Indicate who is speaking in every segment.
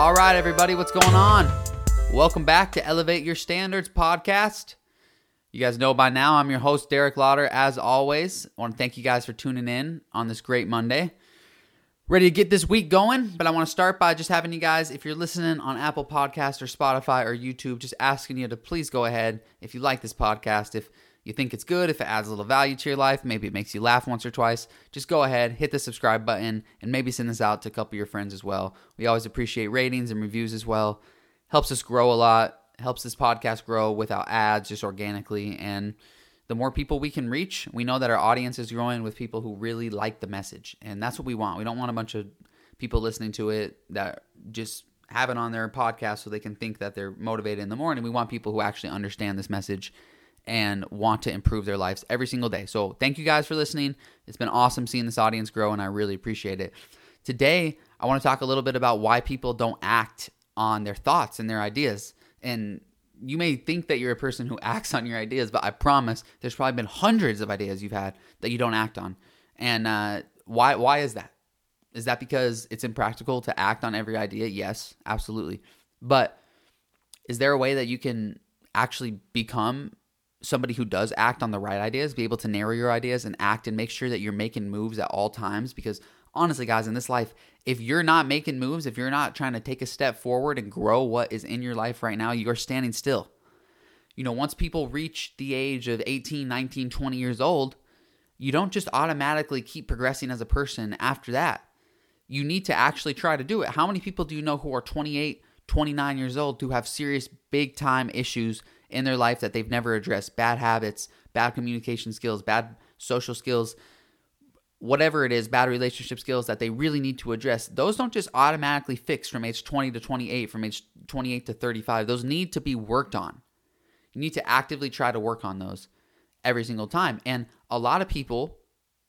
Speaker 1: All right, everybody, what's going on? Welcome back to Elevate Your Standards podcast. You guys know by now I'm your host, Derek Lauder, as always. I want to thank you guys for tuning in on this great Monday. Ready to get this week going, but I want to start by just having you guys, if you're listening on Apple Podcast or Spotify or YouTube, just asking you to please go ahead if you like this podcast, if you think it's good, if it adds a little value to your life, maybe it makes you laugh once or twice, just go ahead, hit the subscribe button, and maybe send this out to a couple of your friends as well. We always appreciate ratings and reviews as well. Helps us grow a lot, helps this podcast grow without ads, just organically. And the more people we can reach, we know that our audience is growing with people who really like the message. And that's what we want. We don't want a bunch of people listening to it that just have it on their podcast so they can think that they're motivated in the morning. We want people who actually understand this message and want to improve their lives every single day. So, thank you guys for listening. It's been awesome seeing this audience grow, and I really appreciate it. Today, I want to talk a little bit about why people don't act on their thoughts and their ideas. And you may think that you're a person who acts on your ideas, but I promise there's probably been hundreds of ideas you've had that you don't act on. And uh, why? Why is that? Is that because it's impractical to act on every idea? Yes, absolutely. But is there a way that you can actually become somebody who does act on the right ideas, be able to narrow your ideas and act and make sure that you're making moves at all times. Because honestly, guys, in this life, if you're not making moves, if you're not trying to take a step forward and grow what is in your life right now, you're standing still. You know, once people reach the age of 18, 19, 20 years old, you don't just automatically keep progressing as a person after that. You need to actually try to do it. How many people do you know who are 28, 29 years old who have serious big time issues in their life that they've never addressed bad habits, bad communication skills, bad social skills, whatever it is, bad relationship skills that they really need to address. Those don't just automatically fix from age 20 to 28, from age 28 to 35. Those need to be worked on. You need to actively try to work on those every single time. And a lot of people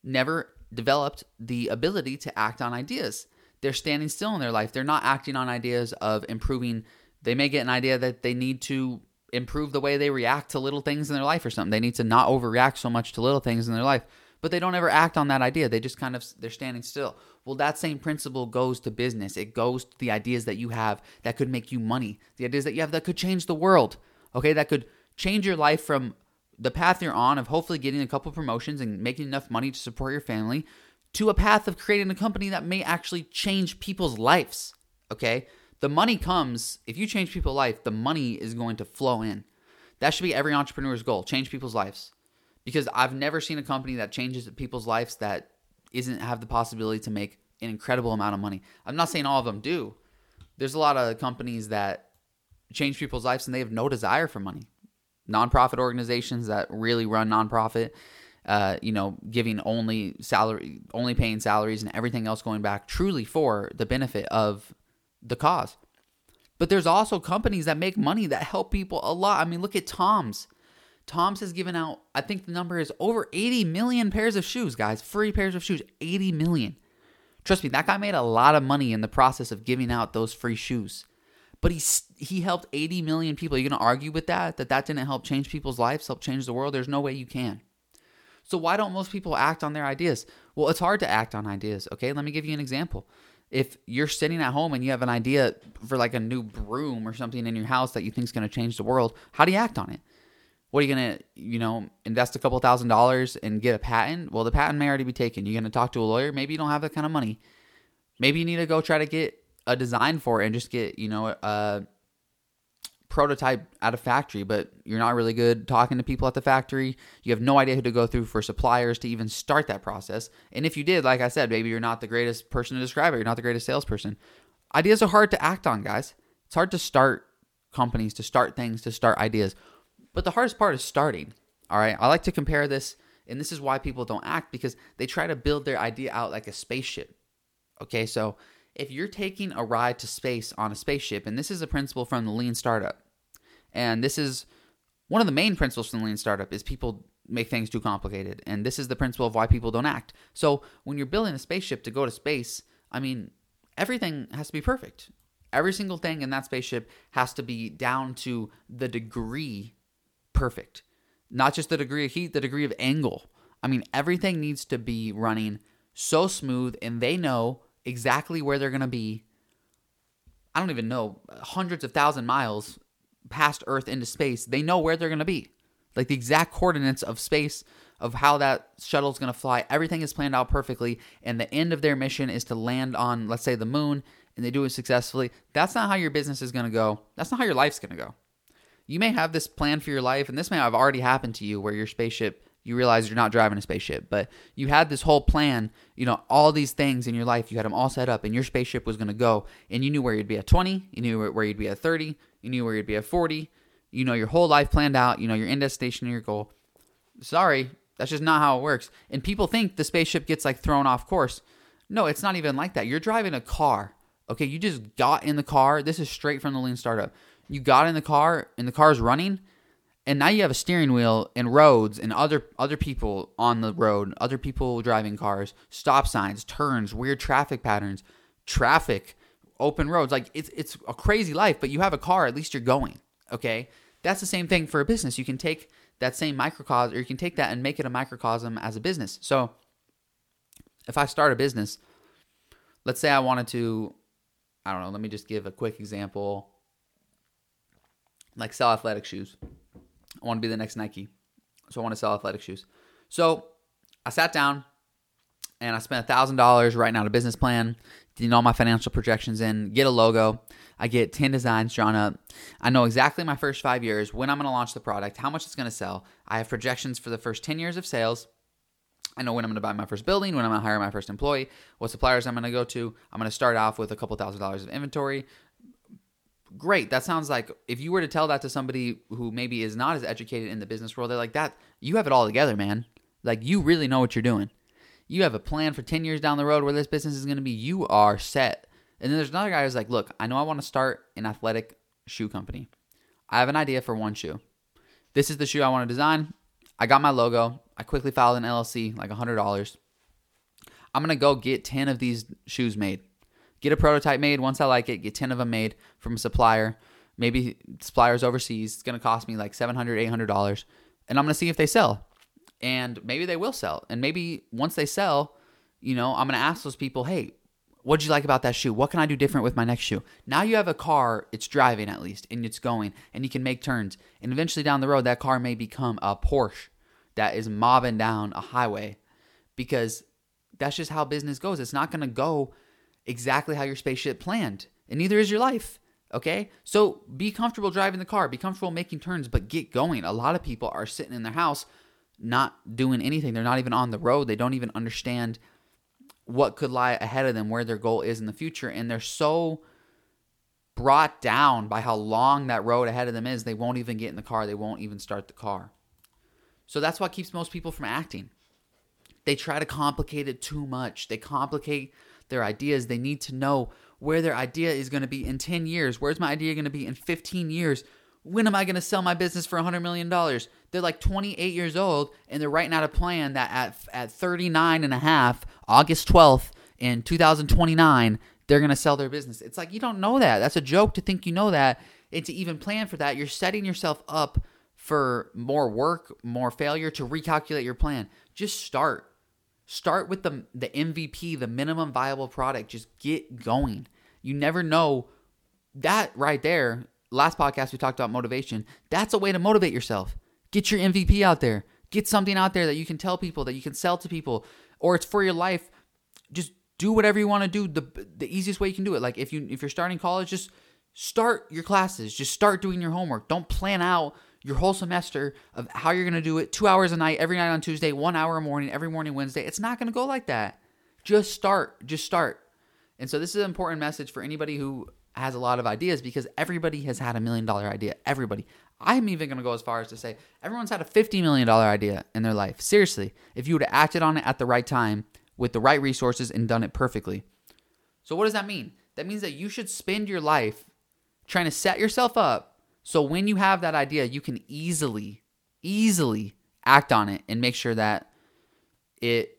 Speaker 1: never developed the ability to act on ideas. They're standing still in their life. They're not acting on ideas of improving. They may get an idea that they need to improve the way they react to little things in their life or something. They need to not overreact so much to little things in their life. But they don't ever act on that idea. They just kind of they're standing still. Well, that same principle goes to business. It goes to the ideas that you have that could make you money. The ideas that you have that could change the world. Okay, that could change your life from the path you're on of hopefully getting a couple promotions and making enough money to support your family to a path of creating a company that may actually change people's lives. Okay? The money comes if you change people's life the money is going to flow in. That should be every entrepreneur's goal change people's lives. Because i've never seen a company that changes people's lives that isn't have the possibility to make an incredible amount of money. I'm not saying all of them do. There's a lot of companies that change people's lives and they have no desire for money. Nonprofit organizations that really run nonprofit uh, you know, giving only salary, only paying salaries and everything else going back truly for the benefit of the cause. But there's also companies that make money that help people a lot. I mean, look at Tom's. Tom's has given out, I think the number is over 80 million pairs of shoes, guys. Free pairs of shoes, 80 million. Trust me, that guy made a lot of money in the process of giving out those free shoes. But he he helped 80 million people. Are you going to argue with that? That that didn't help change people's lives, help change the world? There's no way you can. So why don't most people act on their ideas? Well, it's hard to act on ideas, okay? Let me give you an example if you're sitting at home and you have an idea for like a new broom or something in your house that you think is going to change the world, how do you act on it? What are you going to, you know, invest a couple thousand dollars and get a patent? Well, the patent may already be taken. You're going to talk to a lawyer. Maybe you don't have that kind of money. Maybe you need to go try to get a design for it and just get, you know, a prototype at a factory, but you're not really good talking to people at the factory. You have no idea who to go through for suppliers to even start that process. And if you did, like I said, maybe you're not the greatest person to describe it. You're not the greatest salesperson. Ideas are hard to act on, guys. It's hard to start companies, to start things, to start ideas. But the hardest part is starting. All right. I like to compare this, and this is why people don't act because they try to build their idea out like a spaceship. Okay. So if you're taking a ride to space on a spaceship, and this is a principle from the lean startup, and this is one of the main principles from the lean startup is people make things too complicated. And this is the principle of why people don't act. So when you're building a spaceship to go to space, I mean, everything has to be perfect. Every single thing in that spaceship has to be down to the degree perfect. Not just the degree of heat, the degree of angle. I mean, everything needs to be running so smooth, and they know exactly where they're going to be I don't even know, hundreds of thousand miles past Earth into space. They know where they're going to be. Like the exact coordinates of space of how that shuttle is going to fly. Everything is planned out perfectly. And the end of their mission is to land on, let's say, the moon, and they do it successfully. That's not how your business is going to go. That's not how your life's going to go. You may have this plan for your life, and this may have already happened to you where your spaceship, you realize you're not driving a spaceship, but you had this whole plan, you know, all these things in your life, you had them all set up, and your spaceship was going to go, and you knew where you'd be at 20, you knew where you'd be at 30, you knew where you'd be at 40, you know your whole life planned out, you know your end destination and your goal. Sorry, that's just not how it works. And people think the spaceship gets like thrown off course. No, it's not even like that. You're driving a car. Okay, you just got in the car. This is straight from the lean startup. You got in the car and the car's running, and now you have a steering wheel and roads and other other people on the road, other people driving cars, stop signs, turns, weird traffic patterns, traffic, open roads. Like it's it's a crazy life, but you have a car, at least you're going. Okay? That's the same thing for a business. You can take that same microcosm, or you can take that and make it a microcosm as a business. So, if I start a business, let's say I wanted to, I don't know, let me just give a quick example like sell athletic shoes. I want to be the next Nike. So, I want to sell athletic shoes. So, I sat down and I spent $1,000 writing out a business plan, getting all my financial projections in, get a logo. I get 10 designs drawn up. I know exactly my first five years, when I'm going to launch the product, how much it's going to sell. I have projections for the first 10 years of sales. I know when I'm going to buy my first building, when I'm going to hire my first employee, what suppliers I'm going to go to. I'm going to start off with a couple thousand dollars of inventory. Great. That sounds like if you were to tell that to somebody who maybe is not as educated in the business world, they're like, that, you have it all together, man. Like, you really know what you're doing. You have a plan for 10 years down the road where this business is going to be. You are set and then there's another guy who's like, look, I know I want to start an athletic shoe company. I have an idea for one shoe. This is the shoe I want to design. I got my logo. I quickly filed an LLC, like $100. I'm going to go get 10 of these shoes made. Get a prototype made. Once I like it, get 10 of them made from a supplier. Maybe suppliers overseas. It's going to cost me like $700, $800. And I'm going to see if they sell. And maybe they will sell. And maybe once they sell, you know, I'm going to ask those people, hey, what did you like about that shoe? What can I do different with my next shoe? Now you have a car, it's driving at least, and it's going, and you can make turns. And eventually down the road, that car may become a Porsche that is mobbing down a highway because that's just how business goes. It's not going to go exactly how your spaceship planned, and neither is your life. Okay? So be comfortable driving the car, be comfortable making turns, but get going. A lot of people are sitting in their house not doing anything. They're not even on the road. They don't even understand what could lie ahead of them, where their goal is in the future. And they're so brought down by how long that road ahead of them is, they won't even get in the car. They won't even start the car. So that's what keeps most people from acting. They try to complicate it too much. They complicate their ideas. They need to know where their idea is going to be in 10 years. Where's my idea going to be in 15 years? When am I going to sell my business for $100 million? They're like 28 years old and they're writing out a plan that at, at 39 and a half, August 12th in 2029, they're going to sell their business. It's like, you don't know that. That's a joke to think you know that and to even plan for that. You're setting yourself up for more work, more failure to recalculate your plan. Just start. Start with the, the MVP, the minimum viable product. Just get going. You never know that right there last podcast we talked about motivation. That's a way to motivate yourself. Get your MVP out there. Get something out there that you can tell people, that you can sell to people, or it's for your life. Just do whatever you want to do. The the easiest way you can do it. Like if you if you're starting college, just start your classes. Just start doing your homework. Don't plan out your whole semester of how you're going to do it. 2 hours a night every night on Tuesday, 1 hour a morning every morning Wednesday. It's not going to go like that. Just start. Just start. And so this is an important message for anybody who has a lot of ideas because everybody has had a million dollar idea. Everybody. I'm even going to go as far as to say everyone's had a $50 million idea in their life. Seriously, if you would have acted on it at the right time with the right resources and done it perfectly. So, what does that mean? That means that you should spend your life trying to set yourself up so when you have that idea, you can easily, easily act on it and make sure that it,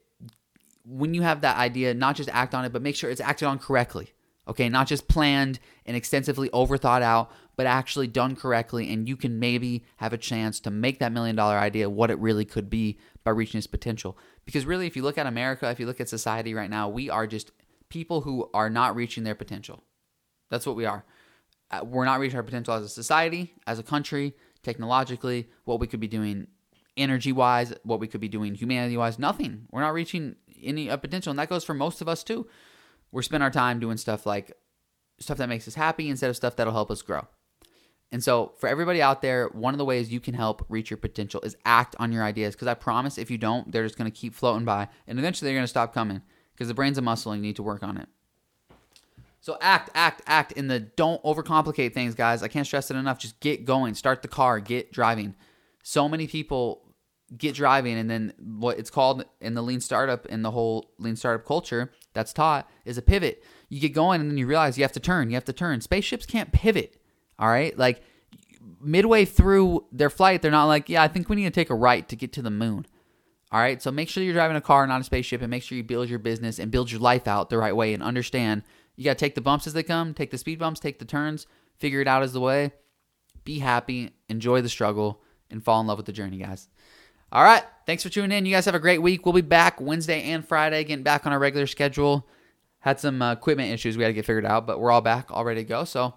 Speaker 1: when you have that idea, not just act on it, but make sure it's acted on correctly. Okay, not just planned and extensively overthought out, but actually done correctly. And you can maybe have a chance to make that million dollar idea what it really could be by reaching its potential. Because really, if you look at America, if you look at society right now, we are just people who are not reaching their potential. That's what we are. Uh, we're not reaching our potential as a society, as a country, technologically, what we could be doing energy wise, what we could be doing humanity wise. Nothing. We're not reaching any potential. And that goes for most of us too. We're spending our time doing stuff like stuff that makes us happy instead of stuff that'll help us grow. And so, for everybody out there, one of the ways you can help reach your potential is act on your ideas. Because I promise, if you don't, they're just going to keep floating by, and eventually they're going to stop coming. Because the brain's a muscle, and you need to work on it. So act, act, act in the don't overcomplicate things, guys. I can't stress it enough. Just get going. Start the car. Get driving. So many people get driving, and then what it's called in the lean startup in the whole lean startup culture that's taught is a pivot. You get going, and then you realize you have to turn. You have to turn. Spaceships can't pivot all right. Like midway through their flight, they're not like, yeah, I think we need to take a right to get to the moon. All right. So make sure you're driving a car, not a spaceship, and make sure you build your business and build your life out the right way and understand you got to take the bumps as they come, take the speed bumps, take the turns, figure it out as the way. Be happy, enjoy the struggle, and fall in love with the journey, guys. All right. Thanks for tuning in. You guys have a great week. We'll be back Wednesday and Friday, getting back on our regular schedule. Had some uh, equipment issues we had to get figured out, but we're all back, all ready to go. So,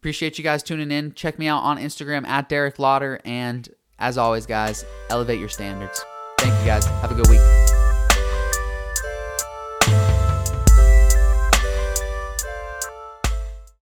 Speaker 1: Appreciate you guys tuning in. Check me out on Instagram at Derek Lauder. And as always, guys, elevate your standards. Thank you guys. Have a good week.